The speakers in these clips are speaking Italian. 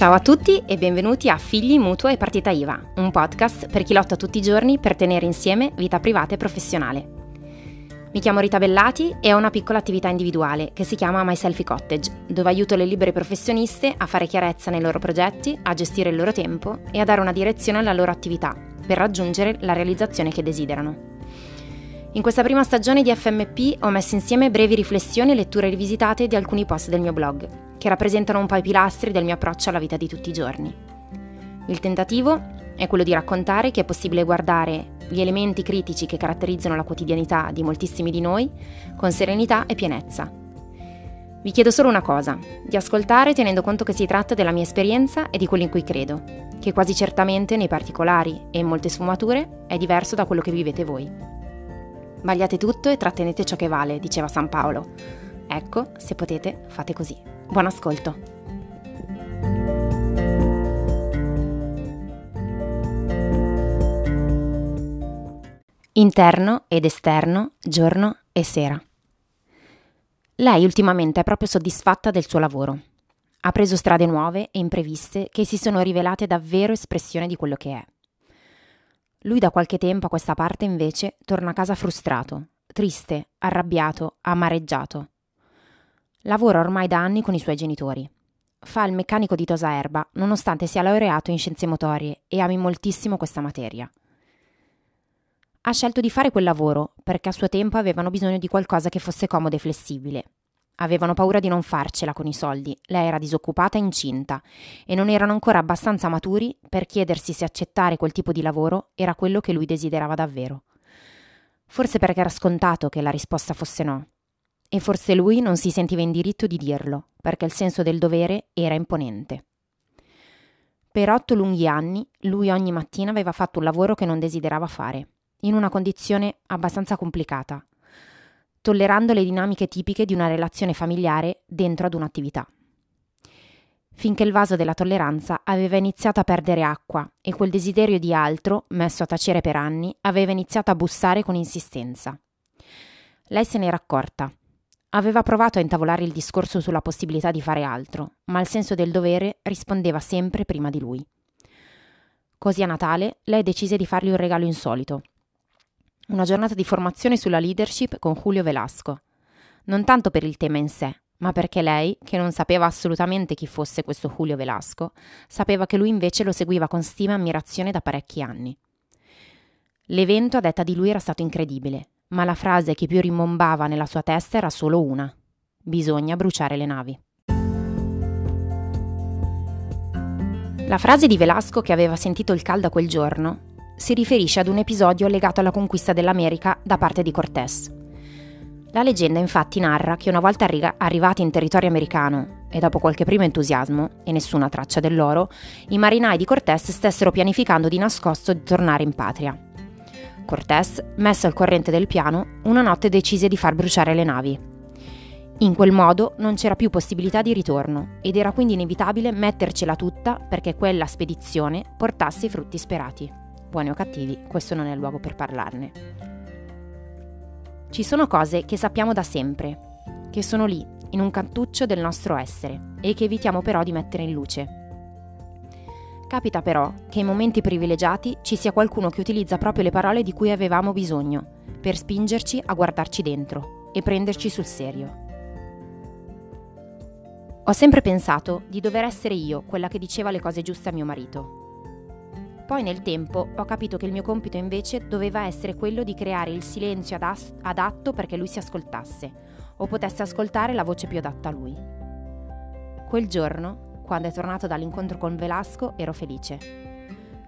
Ciao a tutti e benvenuti a Figli, Mutuo e Partita IVA, un podcast per chi lotta tutti i giorni per tenere insieme vita privata e professionale. Mi chiamo Rita Bellati e ho una piccola attività individuale che si chiama My Selfie Cottage, dove aiuto le libere professioniste a fare chiarezza nei loro progetti, a gestire il loro tempo e a dare una direzione alla loro attività per raggiungere la realizzazione che desiderano. In questa prima stagione di FMP ho messo insieme brevi riflessioni e letture rivisitate di alcuni post del mio blog, che rappresentano un po' i pilastri del mio approccio alla vita di tutti i giorni. Il tentativo è quello di raccontare che è possibile guardare gli elementi critici che caratterizzano la quotidianità di moltissimi di noi con serenità e pienezza. Vi chiedo solo una cosa, di ascoltare tenendo conto che si tratta della mia esperienza e di quello in cui credo, che quasi certamente nei particolari e in molte sfumature è diverso da quello che vivete voi. Vagliate tutto e trattenete ciò che vale, diceva San Paolo. Ecco, se potete, fate così. Buon ascolto. Interno ed esterno, giorno e sera. Lei ultimamente è proprio soddisfatta del suo lavoro. Ha preso strade nuove e impreviste che si sono rivelate davvero espressione di quello che è. Lui da qualche tempo a questa parte invece torna a casa frustrato, triste, arrabbiato, amareggiato. Lavora ormai da anni con i suoi genitori. Fa il meccanico di tosa erba, nonostante sia laureato in scienze motorie e ami moltissimo questa materia. Ha scelto di fare quel lavoro perché a suo tempo avevano bisogno di qualcosa che fosse comodo e flessibile, Avevano paura di non farcela con i soldi, lei era disoccupata e incinta e non erano ancora abbastanza maturi per chiedersi se accettare quel tipo di lavoro era quello che lui desiderava davvero. Forse perché era scontato che la risposta fosse no. E forse lui non si sentiva in diritto di dirlo, perché il senso del dovere era imponente. Per otto lunghi anni lui ogni mattina aveva fatto un lavoro che non desiderava fare, in una condizione abbastanza complicata, tollerando le dinamiche tipiche di una relazione familiare dentro ad un'attività. Finché il vaso della tolleranza aveva iniziato a perdere acqua e quel desiderio di altro, messo a tacere per anni, aveva iniziato a bussare con insistenza. Lei se n'era accorta. Aveva provato a intavolare il discorso sulla possibilità di fare altro, ma il senso del dovere rispondeva sempre prima di lui. Così a Natale lei decise di fargli un regalo insolito, una giornata di formazione sulla leadership con Julio Velasco. Non tanto per il tema in sé, ma perché lei, che non sapeva assolutamente chi fosse questo Julio Velasco, sapeva che lui invece lo seguiva con stima e ammirazione da parecchi anni. L'evento a detta di lui era stato incredibile, ma la frase che più rimbombava nella sua testa era solo una. Bisogna bruciare le navi. La frase di Velasco che aveva sentito il caldo quel giorno si riferisce ad un episodio legato alla conquista dell'America da parte di Cortés. La leggenda infatti narra che una volta arri- arrivati in territorio americano e dopo qualche primo entusiasmo e nessuna traccia dell'oro, i marinai di Cortés stessero pianificando di nascosto di tornare in patria. Cortés, messo al corrente del piano, una notte decise di far bruciare le navi. In quel modo non c'era più possibilità di ritorno ed era quindi inevitabile mettercela tutta perché quella spedizione portasse i frutti sperati buoni o cattivi, questo non è il luogo per parlarne. Ci sono cose che sappiamo da sempre, che sono lì, in un cantuccio del nostro essere, e che evitiamo però di mettere in luce. Capita però che in momenti privilegiati ci sia qualcuno che utilizza proprio le parole di cui avevamo bisogno, per spingerci a guardarci dentro e prenderci sul serio. Ho sempre pensato di dover essere io quella che diceva le cose giuste a mio marito, poi nel tempo ho capito che il mio compito invece doveva essere quello di creare il silenzio adas- adatto perché lui si ascoltasse o potesse ascoltare la voce più adatta a lui. Quel giorno, quando è tornato dall'incontro con Velasco, ero felice,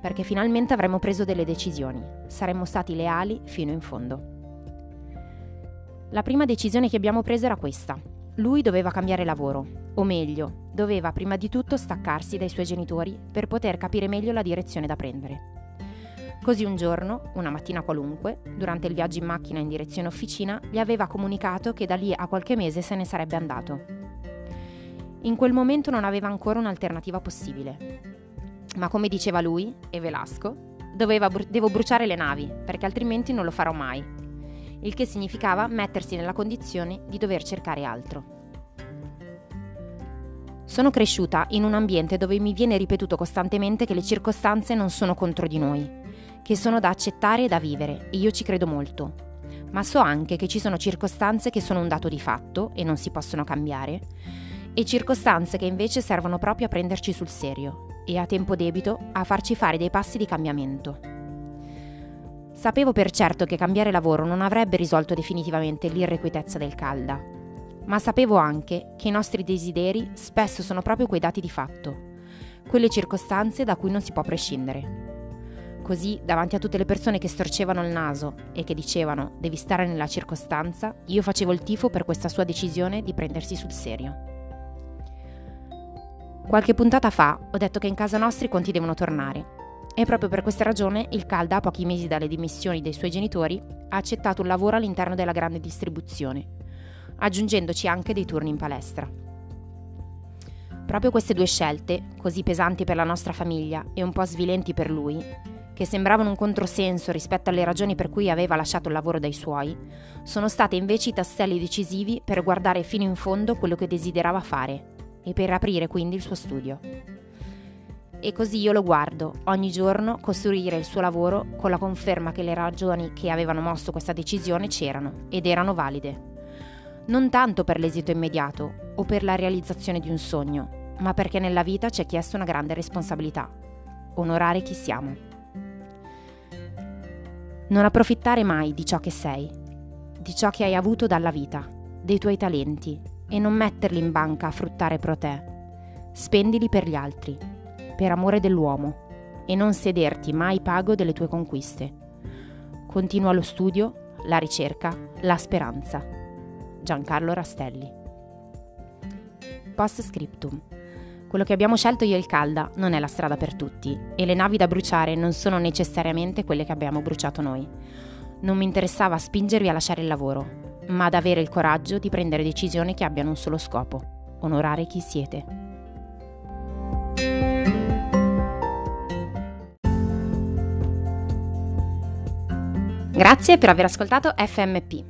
perché finalmente avremmo preso delle decisioni, saremmo stati leali fino in fondo. La prima decisione che abbiamo preso era questa. Lui doveva cambiare lavoro, o meglio, doveva prima di tutto staccarsi dai suoi genitori per poter capire meglio la direzione da prendere. Così un giorno, una mattina qualunque, durante il viaggio in macchina in direzione officina, gli aveva comunicato che da lì a qualche mese se ne sarebbe andato. In quel momento non aveva ancora un'alternativa possibile. Ma come diceva lui, e Velasco, bru- devo bruciare le navi, perché altrimenti non lo farò mai. Il che significava mettersi nella condizione di dover cercare altro. Sono cresciuta in un ambiente dove mi viene ripetuto costantemente che le circostanze non sono contro di noi, che sono da accettare e da vivere, e io ci credo molto. Ma so anche che ci sono circostanze che sono un dato di fatto e non si possono cambiare, e circostanze che invece servono proprio a prenderci sul serio e a tempo debito a farci fare dei passi di cambiamento. Sapevo per certo che cambiare lavoro non avrebbe risolto definitivamente l'irrequietezza del calda, ma sapevo anche che i nostri desideri spesso sono proprio quei dati di fatto, quelle circostanze da cui non si può prescindere. Così, davanti a tutte le persone che storcevano il naso e che dicevano devi stare nella circostanza, io facevo il tifo per questa sua decisione di prendersi sul serio. Qualche puntata fa ho detto che in casa nostri i conti devono tornare e proprio per questa ragione il Calda, a pochi mesi dalle dimissioni dei suoi genitori, ha accettato un lavoro all'interno della grande distribuzione aggiungendoci anche dei turni in palestra. Proprio queste due scelte, così pesanti per la nostra famiglia e un po' svilenti per lui, che sembravano un controsenso rispetto alle ragioni per cui aveva lasciato il lavoro dai suoi, sono state invece i tasselli decisivi per guardare fino in fondo quello che desiderava fare e per aprire quindi il suo studio. E così io lo guardo, ogni giorno, costruire il suo lavoro con la conferma che le ragioni che avevano mosso questa decisione c'erano ed erano valide non tanto per l'esito immediato o per la realizzazione di un sogno, ma perché nella vita ci è chiesto una grande responsabilità, onorare chi siamo. Non approfittare mai di ciò che sei, di ciò che hai avuto dalla vita, dei tuoi talenti e non metterli in banca a fruttare pro te. Spendili per gli altri, per amore dell'uomo e non sederti mai pago delle tue conquiste. Continua lo studio, la ricerca, la speranza. Giancarlo Rastelli. Post scriptum. Quello che abbiamo scelto io e il Calda non è la strada per tutti e le navi da bruciare non sono necessariamente quelle che abbiamo bruciato noi. Non mi interessava spingervi a lasciare il lavoro, ma ad avere il coraggio di prendere decisioni che abbiano un solo scopo, onorare chi siete. Grazie per aver ascoltato FMP.